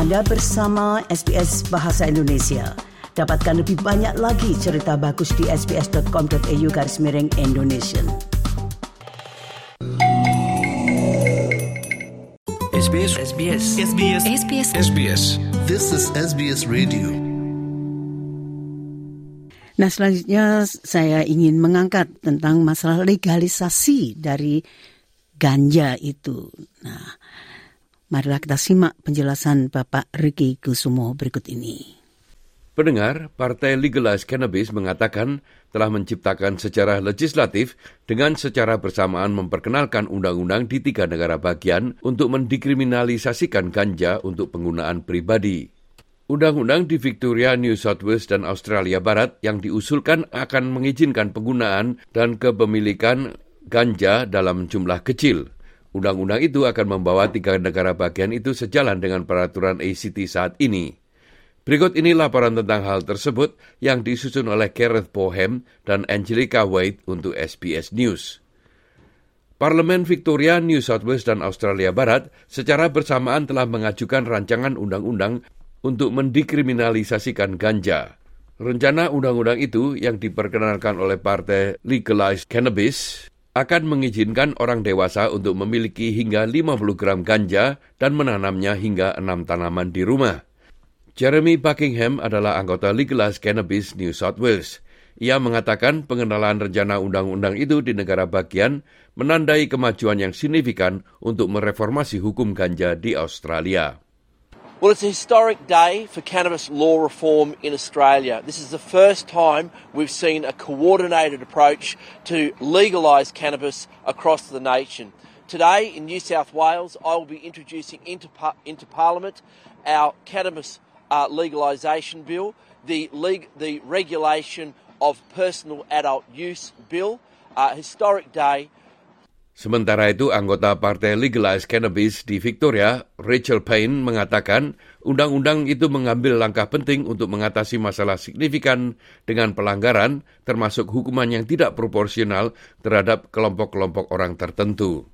Anda bersama SBS Bahasa Indonesia. Dapatkan lebih banyak lagi cerita bagus di sbs.com.au garis miring Indonesia. SBS SBS SBS SBS SBS. This is SBS Radio. Nah selanjutnya saya ingin mengangkat tentang masalah legalisasi dari ganja itu. Nah, marilah kita simak penjelasan Bapak Riki Kusumo berikut ini. Pendengar, Partai Legalize Cannabis mengatakan telah menciptakan secara legislatif dengan secara bersamaan memperkenalkan undang-undang di tiga negara bagian untuk mendikriminalisasikan ganja untuk penggunaan pribadi. Undang-undang di Victoria, New South Wales, dan Australia Barat yang diusulkan akan mengizinkan penggunaan dan kepemilikan ganja dalam jumlah kecil. Undang-undang itu akan membawa tiga negara bagian itu sejalan dengan peraturan ACT saat ini. Berikut ini laporan tentang hal tersebut yang disusun oleh Gareth Bohem dan Angelica Wade untuk SBS News. Parlemen Victoria, New South Wales, dan Australia Barat secara bersamaan telah mengajukan rancangan undang-undang untuk mendikriminalisasikan ganja. Rencana undang-undang itu yang diperkenalkan oleh Partai Legalized Cannabis akan mengizinkan orang dewasa untuk memiliki hingga 50 gram ganja dan menanamnya hingga enam tanaman di rumah. Jeremy Buckingham adalah anggota Legalized Cannabis New South Wales. Ia mengatakan pengenalan rencana undang-undang itu di negara bagian menandai kemajuan yang signifikan untuk mereformasi hukum ganja di Australia. Well, it's a historic day for cannabis law reform in Australia. This is the first time we've seen a coordinated approach to legalise cannabis across the nation. Today in New South Wales, I will be introducing into, into Parliament our cannabis uh, legalisation bill, the, leg- the regulation of personal adult use bill. Uh, historic day Sementara itu, anggota Partai Legalized Cannabis di Victoria, Rachel Payne, mengatakan undang-undang itu mengambil langkah penting untuk mengatasi masalah signifikan dengan pelanggaran, termasuk hukuman yang tidak proporsional terhadap kelompok-kelompok orang tertentu.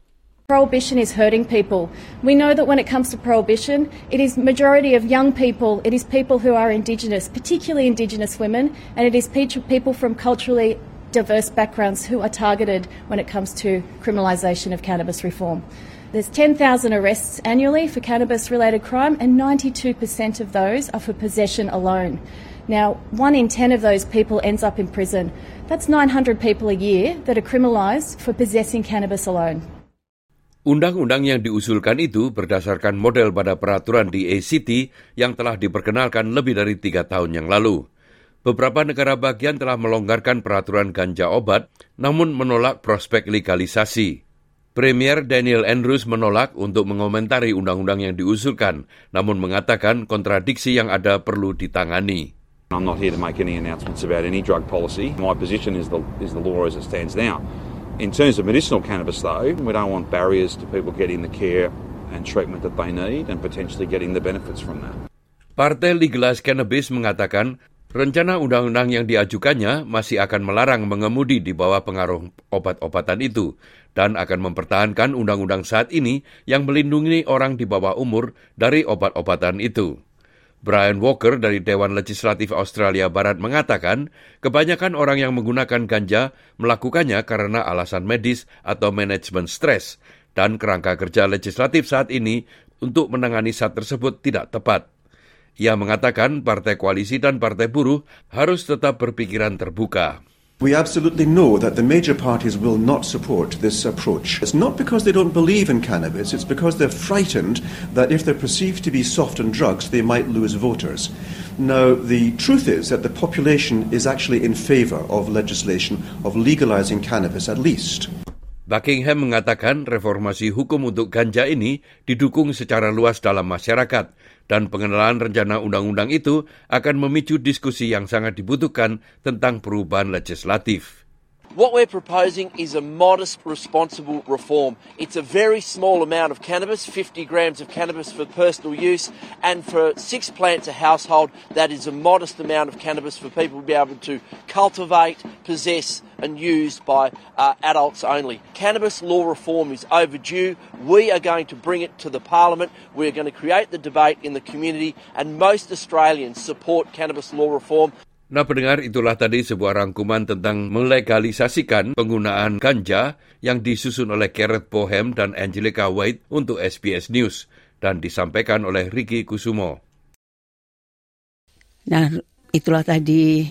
Prohibition is hurting people. We know that when it comes to prohibition, it is majority of young people, it is people who are indigenous, particularly indigenous women, and it is people from culturally diverse backgrounds who are targeted when it comes to criminalisation of cannabis reform. There's 10,000 arrests annually for cannabis related crime, and 92% of those are for possession alone. Now, one in 10 of those people ends up in prison. That's 900 people a year that are criminalised for possessing cannabis alone. Undang-undang yang diusulkan itu berdasarkan model pada peraturan di ACT yang telah diperkenalkan lebih dari tiga tahun yang lalu. Beberapa negara bagian telah melonggarkan peraturan ganja obat, namun menolak prospek legalisasi. Premier Daniel Andrews menolak untuk mengomentari undang-undang yang diusulkan, namun mengatakan kontradiksi yang ada perlu ditangani. I'm not here to make any announcements about any drug policy. My position is the, is the law as it stands now. In terms of medicinal cannabis, though, we don't want barriers to people getting the care and treatment that they need and potentially getting the benefits from that. Partai Legalized Cannabis mengatakan Rencana undang-undang yang diajukannya masih akan melarang mengemudi di bawah pengaruh obat-obatan itu dan akan mempertahankan undang-undang saat ini yang melindungi orang di bawah umur dari obat-obatan itu. Brian Walker dari Dewan Legislatif Australia Barat mengatakan, kebanyakan orang yang menggunakan ganja melakukannya karena alasan medis atau manajemen stres, dan kerangka kerja legislatif saat ini untuk menangani saat tersebut tidak tepat. Ia mengatakan partai koalisi dan partai buruh harus tetap berpikiran terbuka. We absolutely know that the major parties will not support this approach. It's not because they don't believe in cannabis, it's because they're frightened that if they're perceived to be soft on drugs, they might lose voters. Now, the truth is that the population is actually in favour of legislation of legalising cannabis at least. Buckingham mengatakan reformasi hukum untuk ganja ini didukung secara luas dalam masyarakat dan pengenalan rencana undang-undang itu akan memicu diskusi yang sangat dibutuhkan tentang perubahan legislatif. What we're proposing is a modest, responsible reform. It's a very small amount of cannabis, 50 grams of cannabis for personal use, and for six plants a household, that is a modest amount of cannabis for people to be able to cultivate, possess, and used by uh, adults only. Cannabis law reform is overdue. We are going to bring it to the Parliament. We are going to create the debate in the community, and most Australians support cannabis law reform. Nah pendengar itulah tadi sebuah rangkuman tentang melegalisasikan penggunaan ganja yang disusun oleh Gareth Bohem dan Angelica White untuk SBS News dan disampaikan oleh Ricky Kusumo. Nah itulah tadi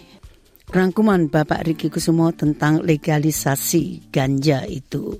rangkuman Bapak Ricky Kusumo tentang legalisasi ganja itu.